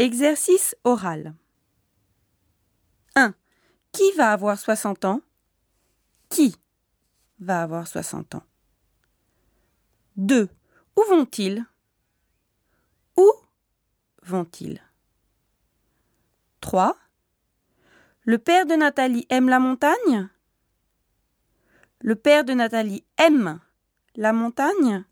Exercice oral. 1. Qui va avoir 60 ans? Qui va avoir 60 ans? 2. Où vont-ils? Où vont-ils? 3. Le père de Nathalie aime la montagne? Le père de Nathalie aime la montagne?